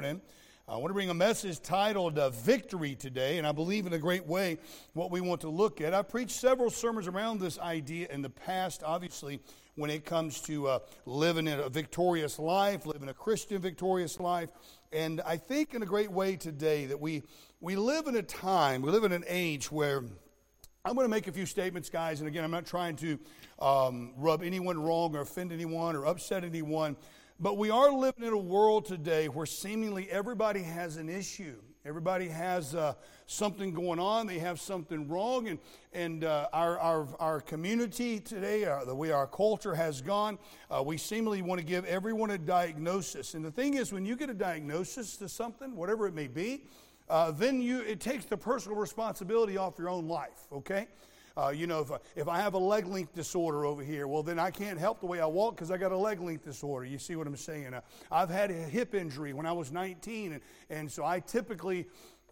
morning. I want to bring a message titled uh, Victory today, and I believe in a great way what we want to look at. I've preached several sermons around this idea in the past, obviously, when it comes to uh, living a victorious life, living a Christian victorious life. And I think in a great way today that we, we live in a time, we live in an age where I'm going to make a few statements, guys, and again, I'm not trying to um, rub anyone wrong or offend anyone or upset anyone, but we are living in a world today where seemingly everybody has an issue. Everybody has uh, something going on. They have something wrong. And, and uh, our, our, our community today, uh, the way our culture has gone, uh, we seemingly want to give everyone a diagnosis. And the thing is, when you get a diagnosis to something, whatever it may be, uh, then you, it takes the personal responsibility off your own life, okay? Uh, you know, if, if I have a leg length disorder over here, well, then I can't help the way I walk because I got a leg length disorder. You see what I'm saying? Uh, I've had a hip injury when I was 19, and, and so I typically,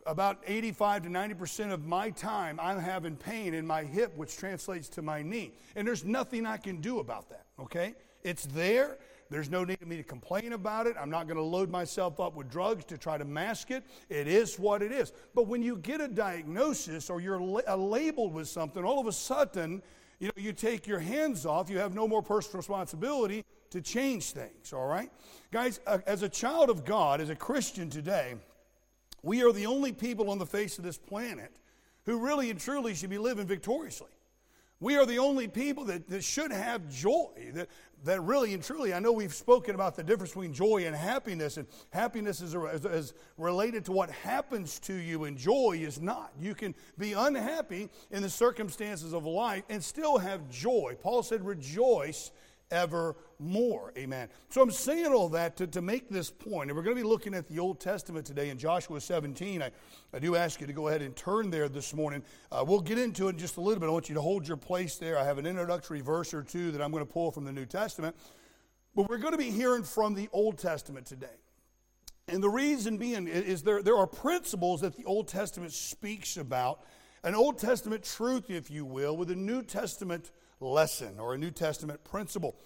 about 85 to 90% of my time, I'm having pain in my hip, which translates to my knee. And there's nothing I can do about that, okay? It's there. There's no need for me to complain about it. I'm not going to load myself up with drugs to try to mask it. It is what it is. But when you get a diagnosis or you're la- labeled with something, all of a sudden, you know, you take your hands off. You have no more personal responsibility to change things, all right? Guys, uh, as a child of God, as a Christian today, we are the only people on the face of this planet who really and truly should be living victoriously. We are the only people that, that should have joy, that, that really and truly, I know we've spoken about the difference between joy and happiness, and happiness is, is, is, related to what happens to you, and joy is not. You can be unhappy in the circumstances of life and still have joy. Paul said, Rejoice evermore. Amen. So I'm saying all that to, to make this point. and we're going to be looking at the Old Testament today in Joshua 17. I, I do ask you to go ahead and turn there this morning. Uh, we'll get into it in just a little bit. I want you to hold your place there. I have an introductory verse or two that I'm going to pull from the New Testament. But we're going to be hearing from the Old Testament today. And the reason being is there, there are principles that the Old Testament speaks about, an Old Testament truth, if you will, with a New Testament lesson or a New Testament principle.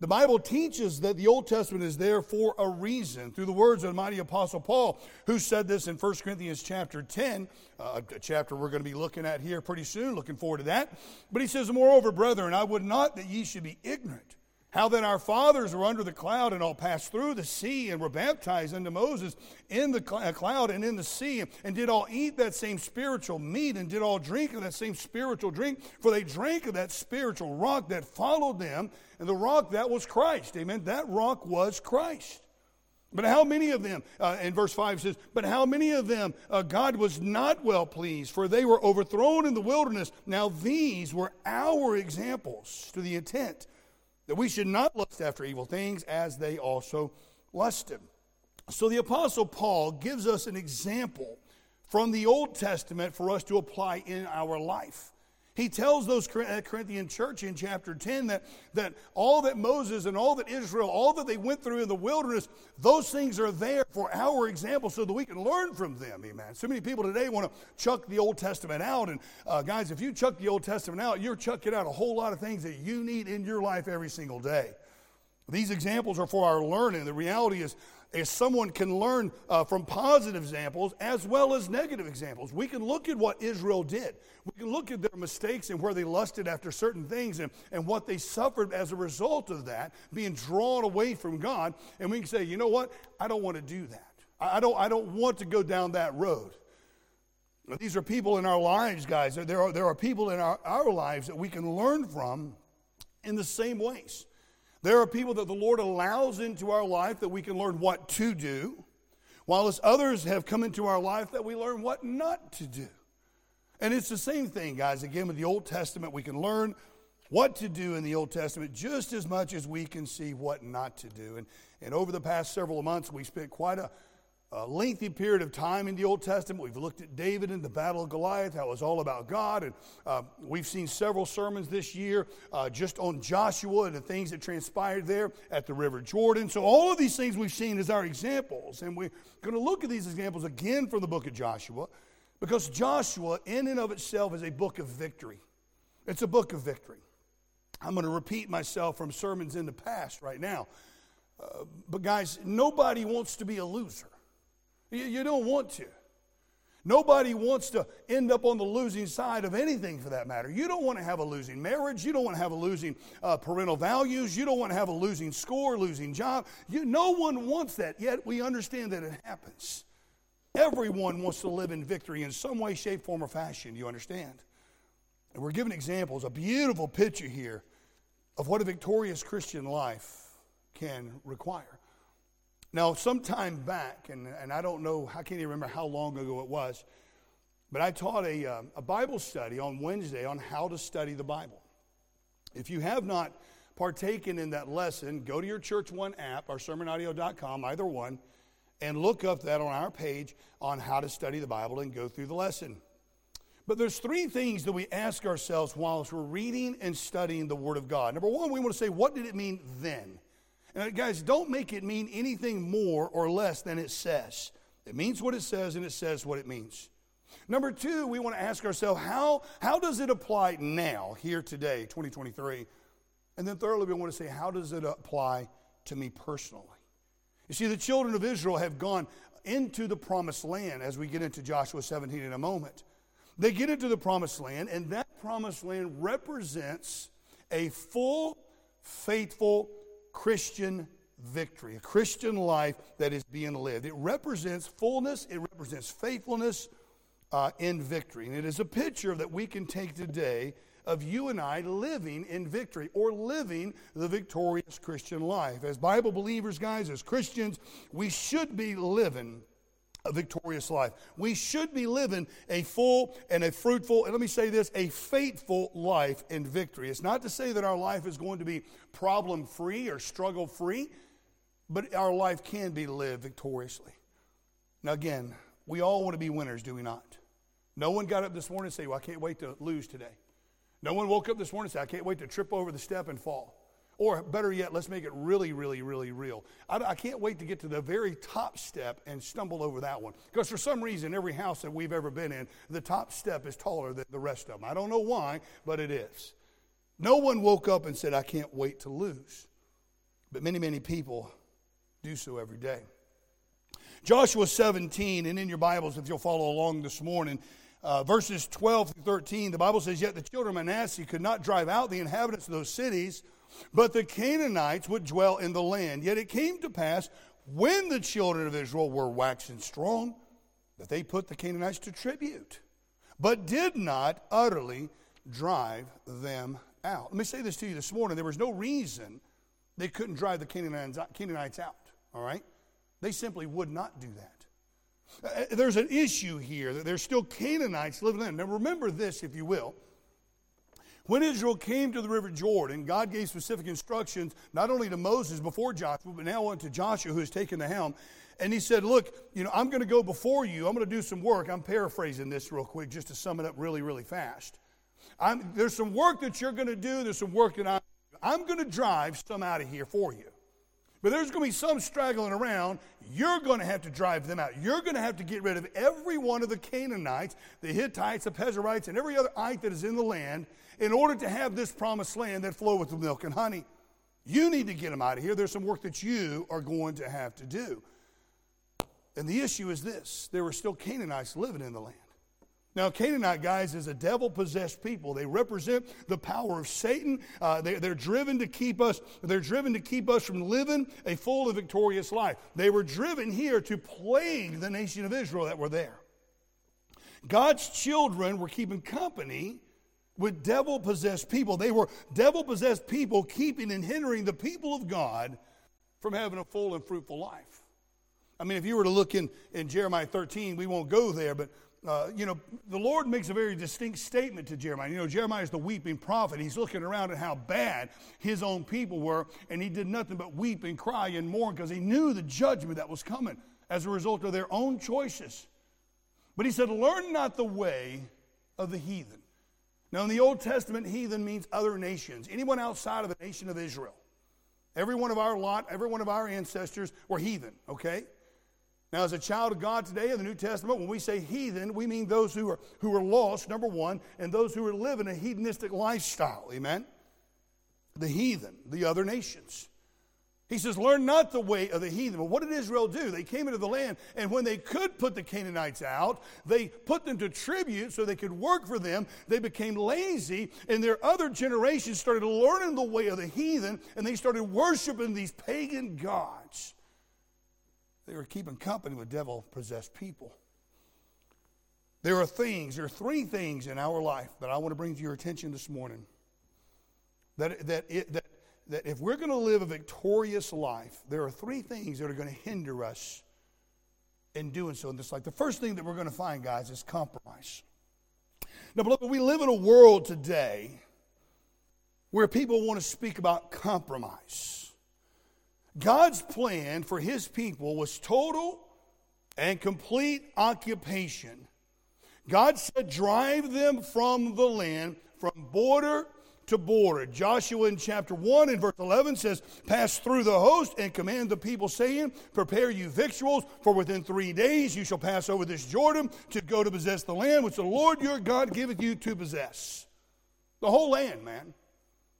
The Bible teaches that the Old Testament is there for a reason through the words of the mighty apostle Paul, who said this in 1 Corinthians chapter 10, uh, a chapter we're going to be looking at here pretty soon, looking forward to that. But he says, Moreover, brethren, I would not that ye should be ignorant how then our fathers were under the cloud and all passed through the sea and were baptized unto Moses in the uh, cloud and in the sea, and did all eat that same spiritual meat and did all drink of that same spiritual drink, for they drank of that spiritual rock that followed them, and the rock that was Christ. Amen. That rock was Christ. But how many of them, uh, in verse 5 says, but how many of them uh, God was not well pleased, for they were overthrown in the wilderness. Now these were our examples to the intent that we should not lust after evil things as they also lusted. So the Apostle Paul gives us an example from the Old Testament for us to apply in our life. He tells those uh, Corinthian church in chapter 10 that, that all that Moses and all that Israel, all that they went through in the wilderness, those things are there for our example so that we can learn from them. Amen. So many people today want to chuck the Old Testament out. And uh, guys, if you chuck the Old Testament out, you're chucking out a whole lot of things that you need in your life every single day. These examples are for our learning. The reality is, is someone can learn uh, from positive examples as well as negative examples. We can look at what Israel did. We can look at their mistakes and where they lusted after certain things and, and what they suffered as a result of that, being drawn away from God. And we can say, you know what? I don't want to do that. I don't, I don't want to go down that road. These are people in our lives, guys. There are, there are people in our, our lives that we can learn from in the same ways. There are people that the Lord allows into our life that we can learn what to do, while as others have come into our life that we learn what not to do. And it's the same thing, guys. Again, with the Old Testament, we can learn what to do in the Old Testament just as much as we can see what not to do. And, and over the past several months, we spent quite a, a lengthy period of time in the Old Testament. We've looked at David and the Battle of Goliath, how it was all about God. And uh, we've seen several sermons this year uh, just on Joshua and the things that transpired there at the River Jordan. So, all of these things we've seen as our examples. And we're going to look at these examples again from the book of Joshua because Joshua, in and of itself, is a book of victory. It's a book of victory. I'm going to repeat myself from sermons in the past right now. Uh, but, guys, nobody wants to be a loser. You, you don't want to. Nobody wants to end up on the losing side of anything for that matter. You don't want to have a losing marriage. You don't want to have a losing uh, parental values. You don't want to have a losing score, losing job. You, no one wants that, yet we understand that it happens. Everyone wants to live in victory in some way, shape, form, or fashion. You understand? And we're given examples, a beautiful picture here of what a victorious Christian life can require. Now, some time back, and, and I don't know, I can't even remember how long ago it was, but I taught a, uh, a Bible study on Wednesday on how to study the Bible. If you have not partaken in that lesson, go to your Church One app or sermonaudio.com, either one, and look up that on our page on how to study the Bible and go through the lesson. But there's three things that we ask ourselves whilst we're reading and studying the Word of God. Number one, we want to say, what did it mean then? And guys, don't make it mean anything more or less than it says. It means what it says and it says what it means. Number two, we want to ask ourselves, how, how does it apply now, here today, 2023? And then thirdly, we want to say, how does it apply to me personally? You see, the children of Israel have gone into the promised land as we get into Joshua 17 in a moment. They get into the promised land, and that promised land represents a full, faithful, Christian victory, a Christian life that is being lived. It represents fullness, it represents faithfulness uh, in victory. And it is a picture that we can take today of you and I living in victory or living the victorious Christian life. As Bible believers, guys, as Christians, we should be living a victorious life. We should be living a full and a fruitful, and let me say this, a faithful life in victory. It's not to say that our life is going to be problem free or struggle free, but our life can be lived victoriously. Now, again, we all want to be winners, do we not? No one got up this morning and say, Well, I can't wait to lose today. No one woke up this morning and said, I can't wait to trip over the step and fall. Or better yet, let's make it really, really, really real. I, I, can't wait to get to the very top step and stumble over that one. Because for some reason, every house that we've ever been in, the top step is taller than the rest of them. I don't know why, but it is. No one woke up and said, I can't wait to lose. But many, many people do so every day. Joshua 17, and in your Bibles, if you'll follow along this morning, uh, verses 12 through 13, the Bible says, Yet the children of Manasseh could not drive out the inhabitants of those cities but the Canaanites would dwell in the land. Yet it came to pass when the children of Israel were waxing strong that they put the Canaanites to tribute, but did not utterly drive them out. Let me say this to you this morning. There was no reason they couldn't drive the Canaanites out, all right? They simply would not do that. Uh, there's an issue here that there's still Canaanites living in. Now, remember this, if you will. When Israel came to the river Jordan, God gave specific instructions not only to Moses before Joshua, but now on to Joshua who has taken the helm. And he said, Look, you know, I'm going to go before you. I'm going to do some work. I'm paraphrasing this real quick just to sum it up really, really fast. I'm, there's some work that you're going to do. There's some work that I'm, I'm going to drive some out of here for you. But there's going to be some straggling around. You're going to have to drive them out. You're going to have to get rid of every one of the Canaanites, the Hittites, the Perizzites, and every other ite that is in the land in order to have this promised land that flow with milk and honey. You need to get them out of here. There's some work that you are going to have to do. And the issue is this there were still Canaanites living in the land. Now, Canaanite guys is a devil possessed people. They represent the power of Satan. Uh, they, they're driven to keep us. They're driven to keep us from living a full and victorious life. They were driven here to plague the nation of Israel that were there. God's children were keeping company with devil possessed people. They were devil possessed people keeping and hindering the people of God from having a full and fruitful life. I mean, if you were to look in, in Jeremiah 13, we won't go there, but uh, you know, the Lord makes a very distinct statement to Jeremiah. You know, Jeremiah is the weeping prophet. He's looking around at how bad his own people were, and he did nothing but weep and cry and mourn because he knew the judgment that was coming as a result of their own choices. But he said, Learn not the way of the heathen. Now, in the Old Testament, heathen means other nations, anyone outside of the nation of Israel. Every one of our lot, every one of our ancestors were heathen, okay? Now, as a child of God today in the New Testament, when we say heathen, we mean those who are, who are lost, number one, and those who are living a hedonistic lifestyle, amen? The heathen, the other nations. He says, Learn not the way of the heathen. But what did Israel do? They came into the land, and when they could put the Canaanites out, they put them to tribute so they could work for them. They became lazy, and their other generations started learning the way of the heathen, and they started worshiping these pagan gods. They were keeping company with devil possessed people. There are things, there are three things in our life that I want to bring to your attention this morning. That, that, it, that that if we're going to live a victorious life, there are three things that are going to hinder us in doing so in this life. The first thing that we're going to find, guys, is compromise. Now, beloved, we live in a world today where people want to speak about compromise. God's plan for his people was total and complete occupation. God said, Drive them from the land, from border to border. Joshua in chapter 1 and verse 11 says, Pass through the host and command the people, saying, Prepare you victuals, for within three days you shall pass over this Jordan to go to possess the land which the Lord your God giveth you to possess. The whole land, man.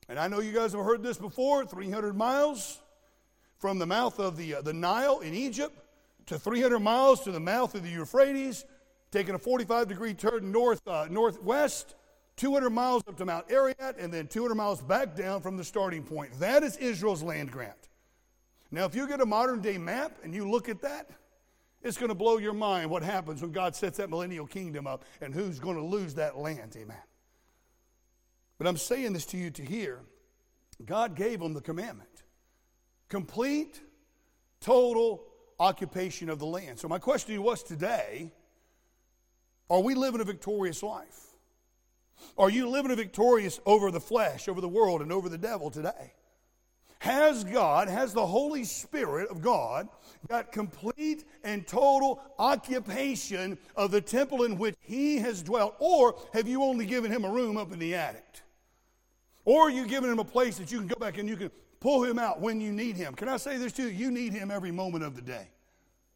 And I know you guys have heard this before 300 miles from the mouth of the, uh, the Nile in Egypt to 300 miles to the mouth of the Euphrates, taking a 45 degree turn north, uh, northwest 200 miles up to Mount Ararat, and then 200 miles back down from the starting point. That is Israel's land grant. Now, if you get a modern day map and you look at that, it's going to blow your mind what happens when God sets that millennial kingdom up and who's going to lose that land. Amen. But I'm saying this to you to hear God gave them the commandment complete, total occupation of the land. So, my question to you was today are we living a victorious life? Are you living victorious over the flesh, over the world, and over the devil today? Has God, has the Holy Spirit of God, got complete and total occupation of the temple in which He has dwelt? Or have you only given Him a room up in the attic? Or are you giving Him a place that you can go back and you can pull Him out when you need Him? Can I say this to you? You need Him every moment of the day.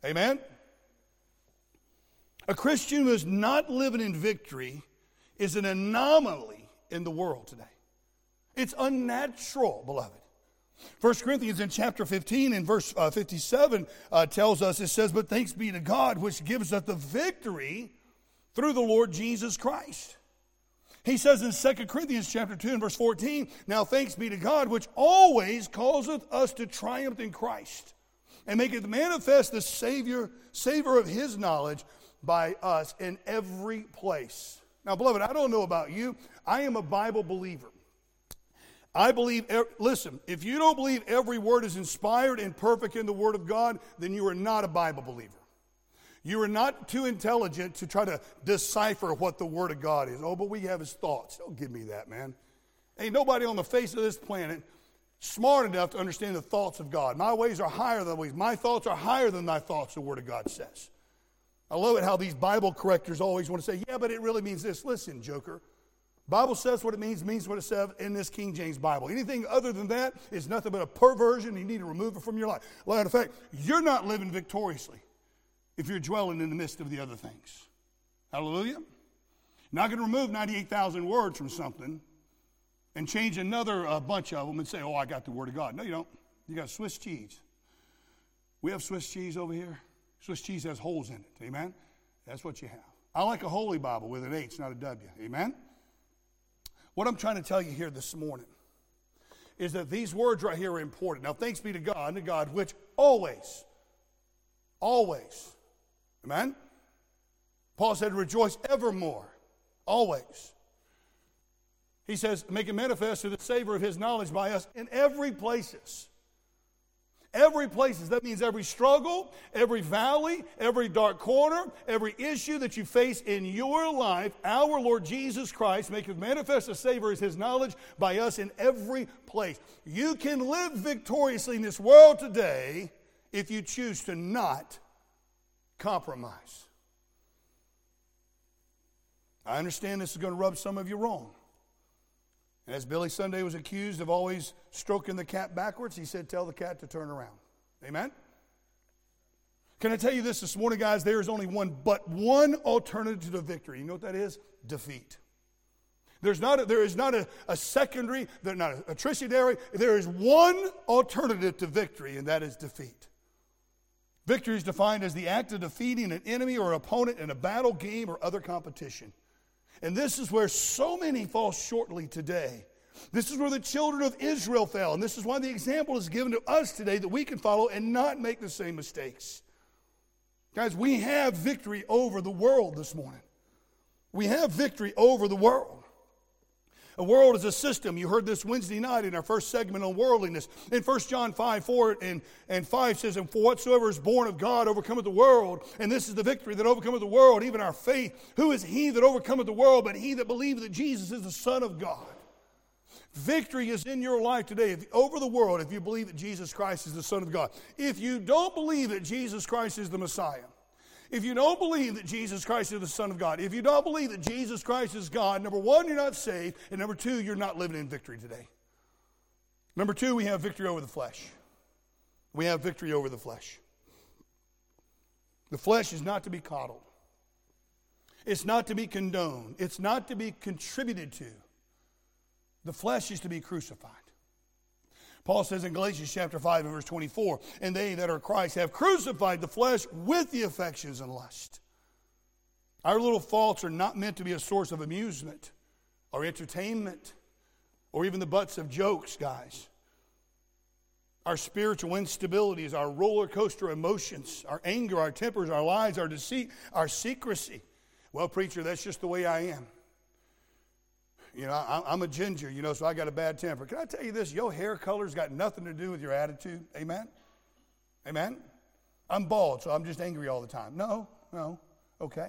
Amen? A Christian who is not living in victory is an anomaly in the world today. It's unnatural, beloved. 1 Corinthians in chapter 15 and verse uh, 57 uh, tells us, it says, But thanks be to God, which gives us the victory through the Lord Jesus Christ. He says in 2 Corinthians chapter 2 and verse 14, Now thanks be to God, which always causeth us to triumph in Christ, and maketh manifest the Savior, savor of his knowledge by us in every place. Now, beloved, I don't know about you. I am a Bible believer. I believe, listen, if you don't believe every word is inspired and perfect in the Word of God, then you are not a Bible believer. You are not too intelligent to try to decipher what the Word of God is. Oh, but we have His thoughts. Don't give me that, man. Ain't nobody on the face of this planet smart enough to understand the thoughts of God. My ways are higher than ways. My thoughts are higher than thy thoughts, the Word of God says. I love it how these Bible correctors always want to say, yeah, but it really means this. Listen, Joker. Bible says what it means, means what it says in this King James Bible. Anything other than that is nothing but a perversion. You need to remove it from your life. Matter of fact, you're not living victoriously if you're dwelling in the midst of the other things. Hallelujah. Not going to remove 98,000 words from something and change another uh, bunch of them and say, oh, I got the Word of God. No, you don't. You got Swiss cheese. We have Swiss cheese over here. Swiss cheese has holes in it. Amen? That's what you have. I like a Holy Bible with an H, not a W. Amen? What I'm trying to tell you here this morning is that these words right here are important. Now, thanks be to God, to God which always, always, amen? Paul said, rejoice evermore, always. He says, make it manifest to the savor of his knowledge by us in every places. Every places. That means every struggle, every valley, every dark corner, every issue that you face in your life, our Lord Jesus Christ maketh manifest a savor as his knowledge by us in every place. You can live victoriously in this world today if you choose to not compromise. I understand this is going to rub some of you wrong. And as Billy Sunday was accused of always stroking the cat backwards, he said, Tell the cat to turn around. Amen? Can I tell you this this morning, guys? There is only one, but one alternative to victory. You know what that is? Defeat. There's not a, there is not a, a secondary, there's not a, a tertiary. There is one alternative to victory, and that is defeat. Victory is defined as the act of defeating an enemy or opponent in a battle, game, or other competition. And this is where so many fall shortly today. This is where the children of Israel fell. And this is why the example is given to us today that we can follow and not make the same mistakes. Guys, we have victory over the world this morning. We have victory over the world. A world is a system. You heard this Wednesday night in our first segment on worldliness. In 1 John 5, 4 and, and 5 says, And for whatsoever is born of God overcometh the world, and this is the victory that overcometh the world, even our faith. Who is he that overcometh the world but he that believeth that Jesus is the Son of God? Victory is in your life today if, over the world if you believe that Jesus Christ is the Son of God. If you don't believe that Jesus Christ is the Messiah, if you don't believe that Jesus Christ is the Son of God, if you don't believe that Jesus Christ is God, number one, you're not saved, and number two, you're not living in victory today. Number two, we have victory over the flesh. We have victory over the flesh. The flesh is not to be coddled. It's not to be condoned. It's not to be contributed to. The flesh is to be crucified. Paul says in Galatians chapter 5 and verse 24, and they that are Christ have crucified the flesh with the affections and lust. Our little faults are not meant to be a source of amusement or entertainment or even the butts of jokes, guys. Our spiritual instabilities, our roller coaster emotions, our anger, our tempers, our lies, our deceit, our secrecy. Well, preacher, that's just the way I am. You know, I'm a ginger, you know, so I got a bad temper. Can I tell you this? Your hair color's got nothing to do with your attitude. Amen? Amen? I'm bald, so I'm just angry all the time. No, no, okay.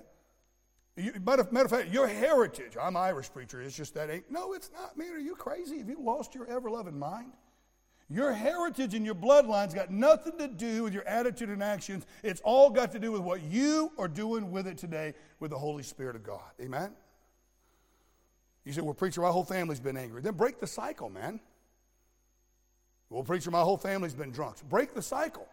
You, matter, matter of fact, your heritage, I'm Irish preacher, it's just that ain't. No, it's not, man. Are you crazy? Have you lost your ever loving mind? Your heritage and your bloodline's got nothing to do with your attitude and actions. It's all got to do with what you are doing with it today with the Holy Spirit of God. Amen? You say, well, preacher, my whole family's been angry. Then break the cycle, man. Well, preacher, my whole family's been drunks. Break the cycle.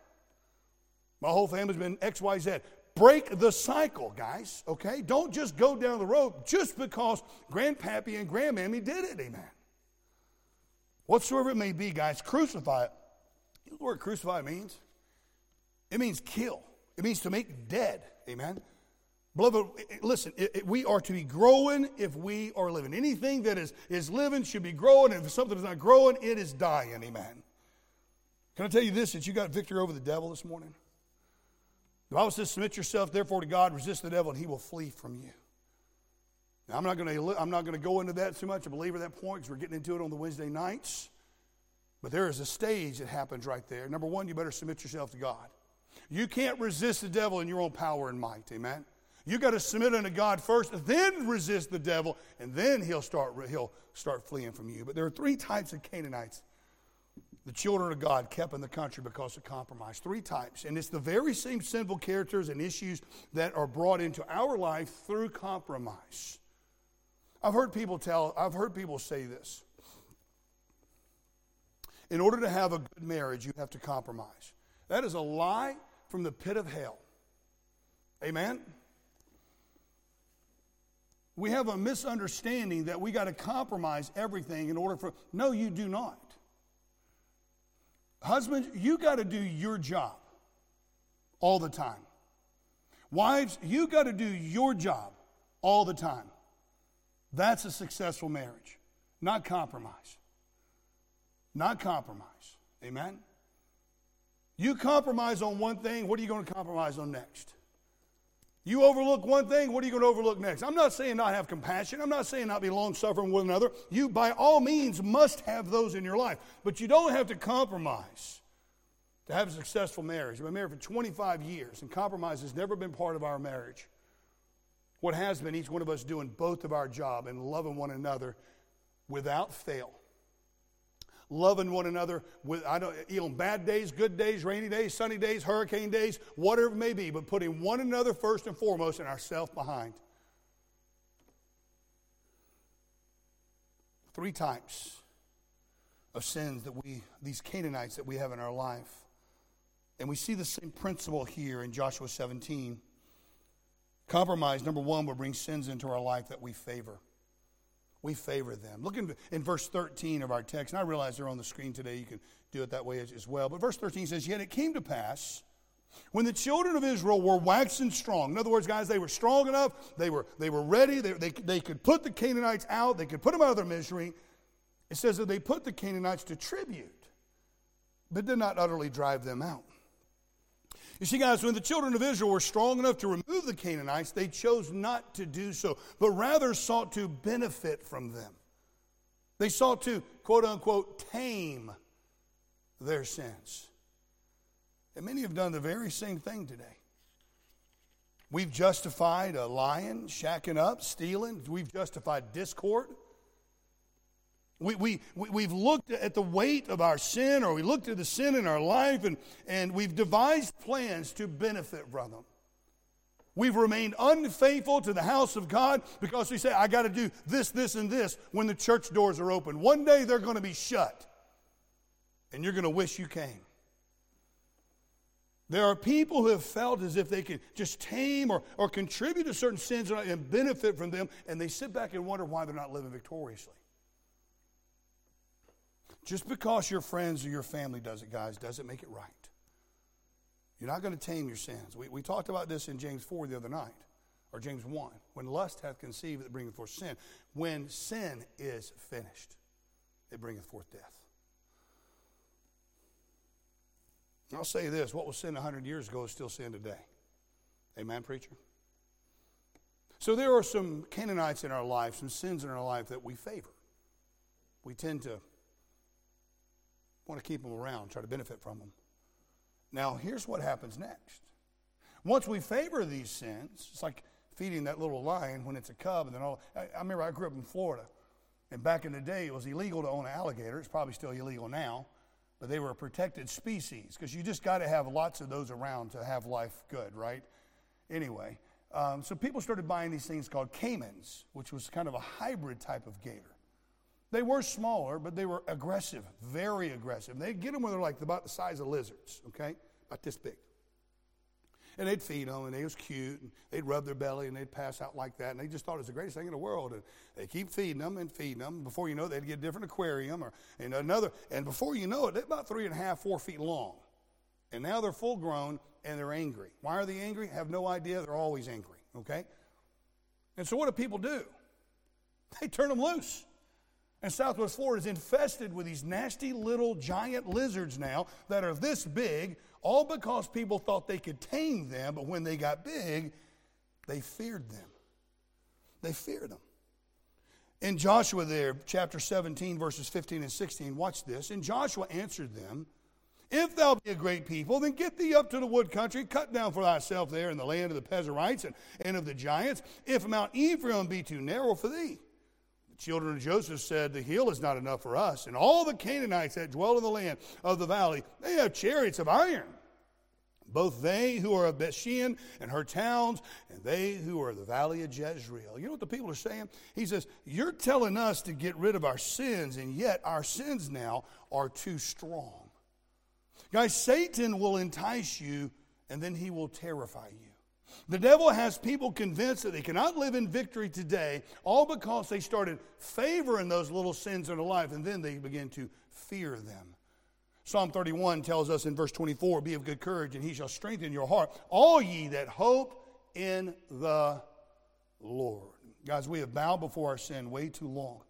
My whole family's been XYZ. Break the cycle, guys, okay? Don't just go down the road just because grandpappy and grandmammy did it, amen. Whatsoever it may be, guys, crucify it. You know what crucify means? It means kill. It means to make dead, amen. Beloved, listen, we are to be growing if we are living. Anything that is, is living should be growing. If something is not growing, it is dying. Amen. Can I tell you this that you got victory over the devil this morning? The Bible says, Submit yourself therefore to God, resist the devil, and he will flee from you. Now, I'm not going to I'm not going to go into that too much. I believe at that point because we're getting into it on the Wednesday nights. But there is a stage that happens right there. Number one, you better submit yourself to God. You can't resist the devil in your own power and might. Amen. You got to submit unto God first, then resist the devil, and then he'll start, he'll start fleeing from you. But there are three types of Canaanites the children of God kept in the country because of compromise. Three types. And it's the very same sinful characters and issues that are brought into our life through compromise. I've heard people tell, I've heard people say this. In order to have a good marriage, you have to compromise. That is a lie from the pit of hell. Amen? We have a misunderstanding that we got to compromise everything in order for. No, you do not. Husbands, you got to do your job all the time. Wives, you got to do your job all the time. That's a successful marriage, not compromise. Not compromise. Amen? You compromise on one thing, what are you going to compromise on next? You overlook one thing, what are you going to overlook next? I'm not saying not have compassion. I'm not saying not be long suffering with another. You, by all means, must have those in your life. But you don't have to compromise to have a successful marriage. I've been married for 25 years, and compromise has never been part of our marriage. What has been each one of us doing both of our job and loving one another without fail loving one another with I don't know bad days, good days, rainy days, sunny days, hurricane days, whatever it may be, but putting one another first and foremost and ourselves behind. Three types of sins that we these Canaanites that we have in our life. And we see the same principle here in Joshua 17. Compromise, number one, will bring sins into our life that we favor. We favor them. Look in, in verse 13 of our text, and I realize they're on the screen today. You can do it that way as, as well. But verse 13 says, Yet it came to pass when the children of Israel were waxing strong. In other words, guys, they were strong enough, they were, they were ready, they, they, they could put the Canaanites out, they could put them out of their misery. It says that they put the Canaanites to tribute, but did not utterly drive them out. You see, guys, when the children of Israel were strong enough to remove the Canaanites, they chose not to do so, but rather sought to benefit from them. They sought to, quote unquote, tame their sins. And many have done the very same thing today. We've justified a lion shacking up, stealing. We've justified discord. We, we, we've looked at the weight of our sin, or we looked at the sin in our life, and, and we've devised plans to benefit from them. We've remained unfaithful to the house of God because we say, I got to do this, this, and this when the church doors are open. One day they're going to be shut, and you're going to wish you came. There are people who have felt as if they can just tame or, or contribute to certain sins and benefit from them, and they sit back and wonder why they're not living victoriously. Just because your friends or your family does it, guys, doesn't make it right. You're not going to tame your sins. We, we talked about this in James 4 the other night, or James 1. When lust hath conceived, it bringeth forth sin. When sin is finished, it bringeth forth death. I'll say this what was sin 100 years ago is still sin today. Amen, preacher? So there are some Canaanites in our life, some sins in our life that we favor. We tend to want to keep them around, try to benefit from them. Now, here's what happens next. Once we favor these sins, it's like feeding that little lion when it's a cub, and then all. I, I remember I grew up in Florida, and back in the day, it was illegal to own an alligator. It's probably still illegal now but they were a protected species because you just got to have lots of those around to have life good, right? Anyway, um, so people started buying these things called caimans, which was kind of a hybrid type of gator. They were smaller, but they were aggressive, very aggressive. They'd get them when they're like about the size of lizards, okay? About this big. And they'd feed them, and they was cute, and they'd rub their belly, and they'd pass out like that. And they just thought it was the greatest thing in the world. And they keep feeding them and feeding them. Before you know it, they'd get a different aquarium or and another. And before you know it, they're about three and a half, four feet long. And now they're full grown, and they're angry. Why are they angry? Have no idea. They're always angry, okay? And so what do people do? They turn them loose. And Southwest Florida is infested with these nasty little giant lizards now that are this big, all because people thought they could tame them, but when they got big, they feared them. They feared them. In Joshua, there, chapter 17, verses 15 and 16, watch this. And Joshua answered them, If thou be a great people, then get thee up to the wood country, cut down for thyself there in the land of the Perizzites and, and of the giants, if Mount Ephraim be too narrow for thee children of Joseph said, The hill is not enough for us. And all the Canaanites that dwell in the land of the valley, they have chariots of iron. Both they who are of Bethshean and her towns, and they who are of the valley of Jezreel. You know what the people are saying? He says, You're telling us to get rid of our sins, and yet our sins now are too strong. Guys, Satan will entice you, and then he will terrify you. The devil has people convinced that they cannot live in victory today, all because they started favoring those little sins in their life, and then they begin to fear them. Psalm 31 tells us in verse 24 Be of good courage, and he shall strengthen your heart, all ye that hope in the Lord. Guys, we have bowed before our sin way too long.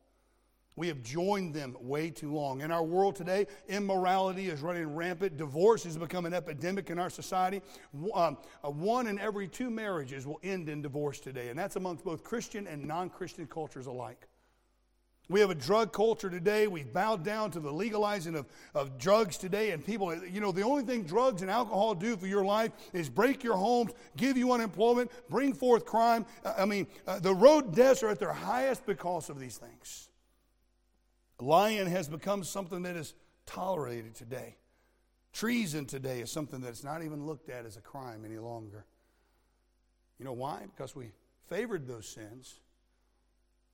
We have joined them way too long. In our world today, immorality is running rampant. Divorce has become an epidemic in our society. Um, uh, one in every two marriages will end in divorce today, and that's amongst both Christian and non Christian cultures alike. We have a drug culture today. We've bowed down to the legalizing of, of drugs today. And people, you know, the only thing drugs and alcohol do for your life is break your homes, give you unemployment, bring forth crime. I mean, uh, the road deaths are at their highest because of these things. Lying has become something that is tolerated today. Treason today is something that's not even looked at as a crime any longer. You know why? Because we favored those sins,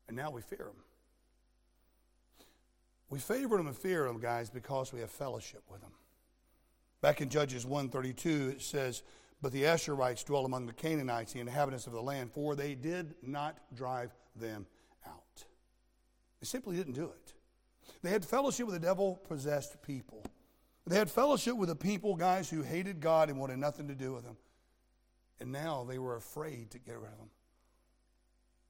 and now we fear them. We favor them and fear them, guys, because we have fellowship with them. Back in Judges 132, it says, But the Asherites dwell among the Canaanites, the inhabitants of the land, for they did not drive them out. They simply didn't do it. They had fellowship with the devil possessed people. They had fellowship with the people, guys, who hated God and wanted nothing to do with Him. And now they were afraid to get rid of Him.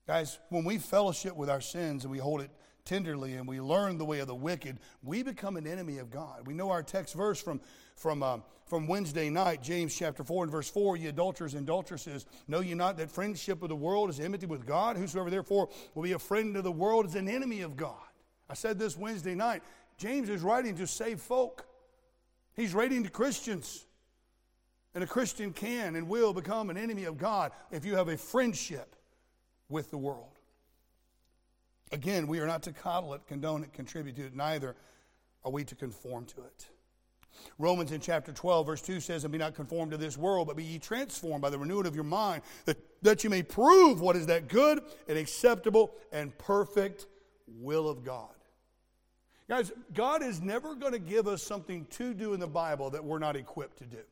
Guys, when we fellowship with our sins and we hold it tenderly and we learn the way of the wicked, we become an enemy of God. We know our text verse from, from, uh, from Wednesday night, James chapter 4 and verse 4 Ye adulterers and adulteresses, know ye not that friendship with the world is enmity with God? Whosoever therefore will be a friend of the world is an enemy of God. I said this Wednesday night. James is writing to save folk. He's writing to Christians. And a Christian can and will become an enemy of God if you have a friendship with the world. Again, we are not to coddle it, condone it, contribute to it. Neither are we to conform to it. Romans in chapter 12, verse 2 says, And be not conformed to this world, but be ye transformed by the renewing of your mind, that, that you may prove what is that good and acceptable and perfect will of God. Guys, God is never going to give us something to do in the Bible that we're not equipped to do,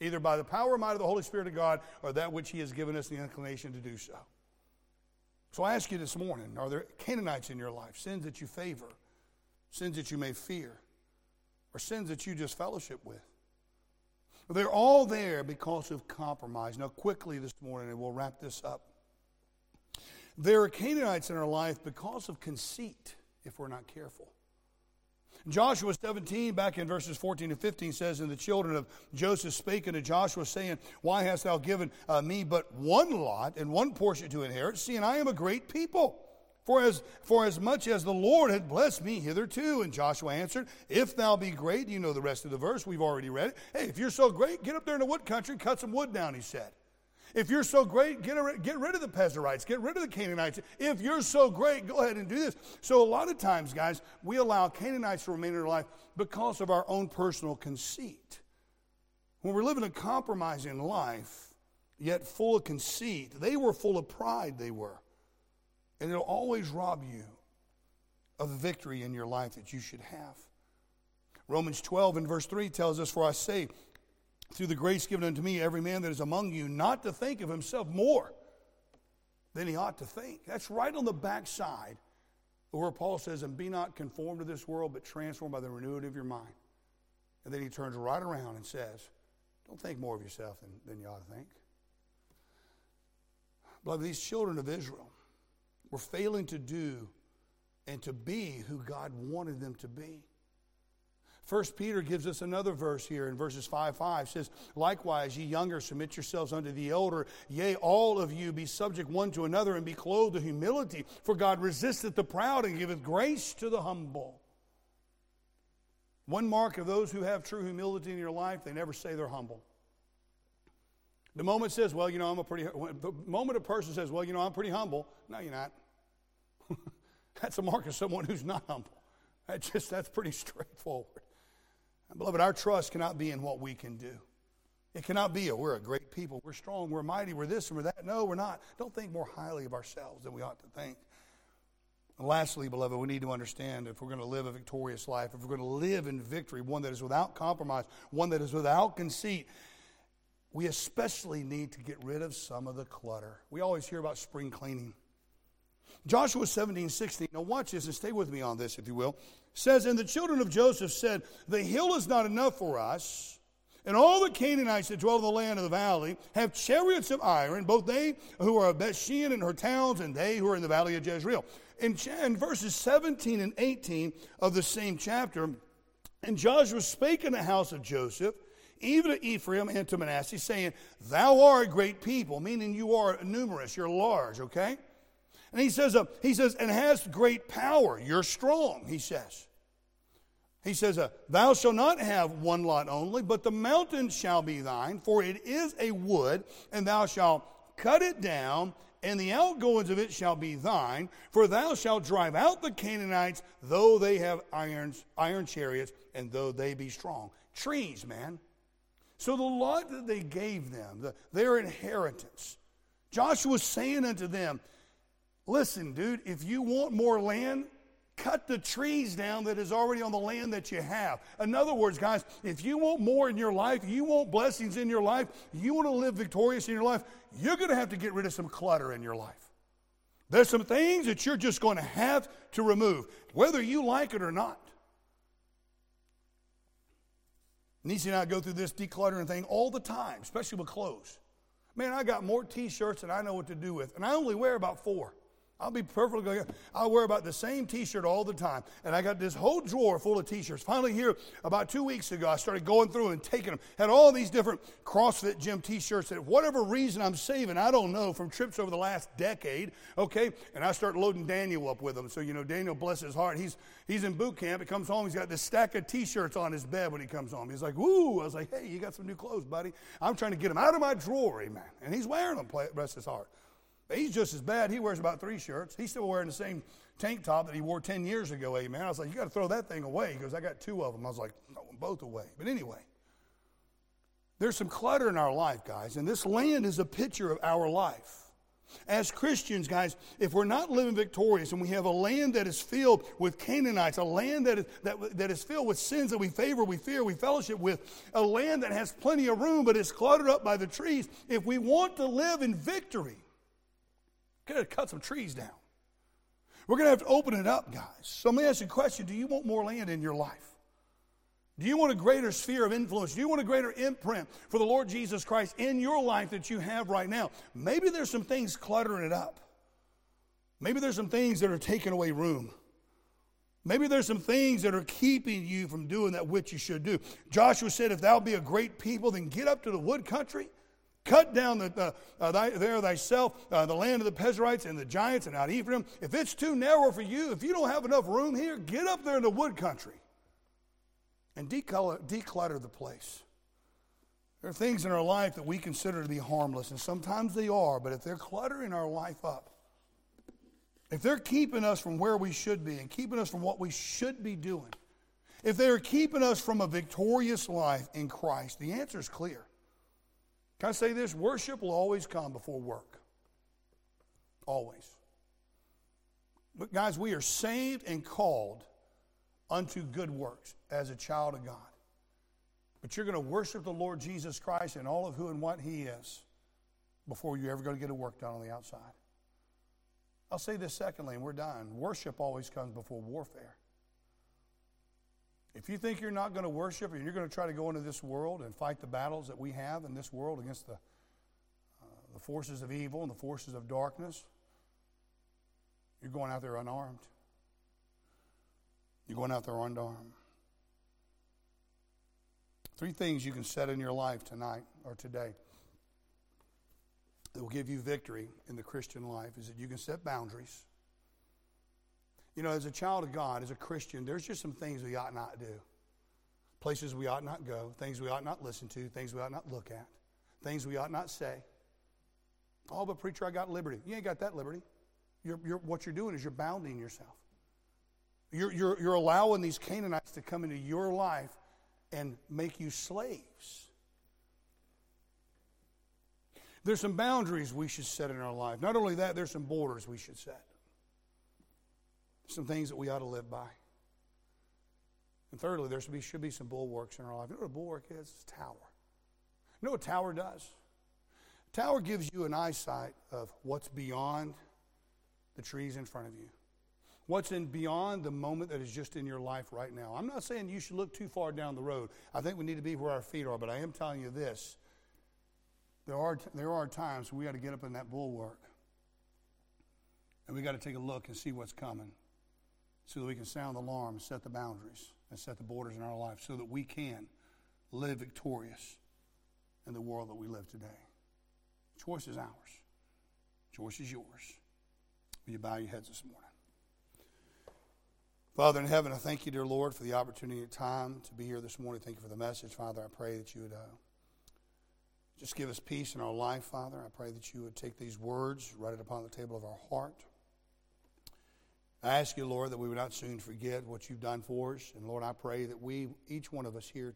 either by the power or might of the Holy Spirit of God or that which He has given us the inclination to do so. So I ask you this morning are there Canaanites in your life, sins that you favor, sins that you may fear, or sins that you just fellowship with? They're all there because of compromise. Now, quickly this morning, and we'll wrap this up. There are Canaanites in our life because of conceit if we're not careful. Joshua 17, back in verses 14 and 15, says, And the children of Joseph spake unto Joshua, saying, Why hast thou given uh, me but one lot and one portion to inherit, seeing I am a great people? For as, for as much as the Lord had blessed me hitherto. And Joshua answered, If thou be great, you know the rest of the verse, we've already read it. Hey, if you're so great, get up there in the wood country, cut some wood down, he said. If you're so great, get, a, get rid of the Perizzites, get rid of the Canaanites. If you're so great, go ahead and do this. So, a lot of times, guys, we allow Canaanites to remain in our life because of our own personal conceit. When we're living a compromising life, yet full of conceit, they were full of pride, they were. And it'll always rob you of the victory in your life that you should have. Romans 12 and verse 3 tells us, For I say, through the grace given unto me, every man that is among you, not to think of himself more than he ought to think. That's right on the backside where Paul says, And be not conformed to this world, but transformed by the renewing of your mind. And then he turns right around and says, Don't think more of yourself than, than you ought to think. Beloved, these children of Israel were failing to do and to be who God wanted them to be. First Peter gives us another verse here in verses 5 5 says, Likewise, ye younger, submit yourselves unto the elder. Yea, all of you be subject one to another and be clothed with humility. For God resisteth the proud and giveth grace to the humble. One mark of those who have true humility in your life, they never say they're humble. The moment says, well, you know, I'm a pretty, the moment a person says, well, you know, I'm pretty humble, no, you're not. that's a mark of someone who's not humble. That just, that's pretty straightforward. Beloved, our trust cannot be in what we can do. It cannot be, oh, we're a great people, we're strong, we're mighty, we're this and we're that. No, we're not. Don't think more highly of ourselves than we ought to think. And lastly, beloved, we need to understand if we're going to live a victorious life, if we're going to live in victory, one that is without compromise, one that is without conceit, we especially need to get rid of some of the clutter. We always hear about spring cleaning. Joshua 17, 16. Now, watch this and stay with me on this, if you will. Says, And the children of Joseph said, The hill is not enough for us. And all the Canaanites that dwell in the land of the valley have chariots of iron, both they who are of Bethshean and her towns, and they who are in the valley of Jezreel. In, in verses 17 and 18 of the same chapter, and Joshua spake in the house of Joseph, even to Ephraim and to Manasseh, saying, Thou art a great people, meaning you are numerous, you're large, okay? And he says, uh, he says, and has great power. You're strong, he says. He says, uh, Thou shalt not have one lot only, but the mountain shall be thine, for it is a wood, and thou shalt cut it down, and the outgoings of it shall be thine. For thou shalt drive out the Canaanites, though they have irons, iron chariots, and though they be strong. Trees, man. So the lot that they gave them, the, their inheritance, Joshua saying unto them, Listen, dude, if you want more land, cut the trees down that is already on the land that you have. In other words, guys, if you want more in your life, you want blessings in your life, you want to live victorious in your life, you're going to have to get rid of some clutter in your life. There's some things that you're just going to have to remove, whether you like it or not. Nisi and I go through this decluttering thing all the time, especially with clothes. Man, I got more t shirts than I know what to do with, and I only wear about four. I'll be perfectly, I'll wear about the same t shirt all the time. And I got this whole drawer full of t shirts. Finally, here, about two weeks ago, I started going through and taking them. Had all these different CrossFit gym t shirts that, whatever reason I'm saving, I don't know, from trips over the last decade, okay? And I start loading Daniel up with them. So, you know, Daniel, bless his heart, he's, he's in boot camp. He comes home, he's got this stack of t shirts on his bed when he comes home. He's like, woo. I was like, hey, you got some new clothes, buddy. I'm trying to get them out of my drawer, amen. And he's wearing them, bless his heart. He's just as bad. He wears about three shirts. He's still wearing the same tank top that he wore 10 years ago, amen. I was like, you got to throw that thing away. He goes, I got two of them. I was like, both away. But anyway, there's some clutter in our life, guys, and this land is a picture of our life. As Christians, guys, if we're not living victorious and we have a land that is filled with Canaanites, a land that is, that, that is filled with sins that we favor, we fear, we fellowship with, a land that has plenty of room but is cluttered up by the trees, if we want to live in victory, Got to cut some trees down. We're going to have to open it up, guys. So let me ask you a question Do you want more land in your life? Do you want a greater sphere of influence? Do you want a greater imprint for the Lord Jesus Christ in your life that you have right now? Maybe there's some things cluttering it up. Maybe there's some things that are taking away room. Maybe there's some things that are keeping you from doing that which you should do. Joshua said, If thou be a great people, then get up to the wood country Cut down the, uh, thy, there thyself uh, the land of the Perizzites and the giants and out Ephraim. If it's too narrow for you, if you don't have enough room here, get up there in the wood country and declutter, declutter the place. There are things in our life that we consider to be harmless, and sometimes they are, but if they're cluttering our life up, if they're keeping us from where we should be and keeping us from what we should be doing, if they're keeping us from a victorious life in Christ, the answer is clear. Can I say this? Worship will always come before work. Always. But, guys, we are saved and called unto good works as a child of God. But you're going to worship the Lord Jesus Christ and all of who and what He is before you're ever going to get a work done on the outside. I'll say this secondly, and we're done. Worship always comes before warfare. If you think you're not going to worship and you're going to try to go into this world and fight the battles that we have in this world against the, uh, the forces of evil and the forces of darkness, you're going out there unarmed. You're going out there unarmed. Three things you can set in your life tonight or today that will give you victory in the Christian life is that you can set boundaries. You know, as a child of God, as a Christian, there's just some things we ought not do. Places we ought not go, things we ought not listen to, things we ought not look at, things we ought not say. Oh, but preacher, I got liberty. You ain't got that liberty. You're, you're, what you're doing is you're bounding yourself. You're, you're, you're allowing these Canaanites to come into your life and make you slaves. There's some boundaries we should set in our life. Not only that, there's some borders we should set some things that we ought to live by. And thirdly, there should be, should be some bulwarks in our life. You know what a bulwark is? It's a tower. You know what a tower does? A tower gives you an eyesight of what's beyond the trees in front of you. What's in beyond the moment that is just in your life right now. I'm not saying you should look too far down the road. I think we need to be where our feet are, but I am telling you this. There are, there are times we got to get up in that bulwark and we got to take a look and see what's coming so that we can sound the alarm, set the boundaries, and set the borders in our life so that we can live victorious in the world that we live today. choice is ours. choice is yours. Will you bow your heads this morning? Father in heaven, I thank you, dear Lord, for the opportunity and time to be here this morning. Thank you for the message, Father. I pray that you would uh, just give us peace in our life, Father. I pray that you would take these words, write it upon the table of our heart. I ask you, Lord, that we would not soon forget what you've done for us. And Lord, I pray that we, each one of us here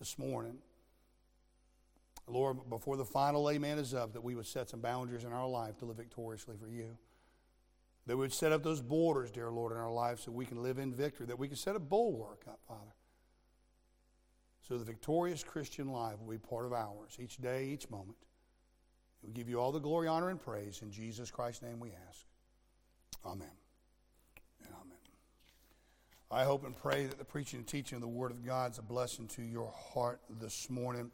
this morning, Lord, before the final amen is up, that we would set some boundaries in our life to live victoriously for you. That we would set up those borders, dear Lord, in our life so we can live in victory. That we can set a bulwark up, Father. So the victorious Christian life will be part of ours each day, each moment. We give you all the glory, honor, and praise. In Jesus Christ's name we ask. Amen. I hope and pray that the preaching and teaching of the Word of God is a blessing to your heart this morning.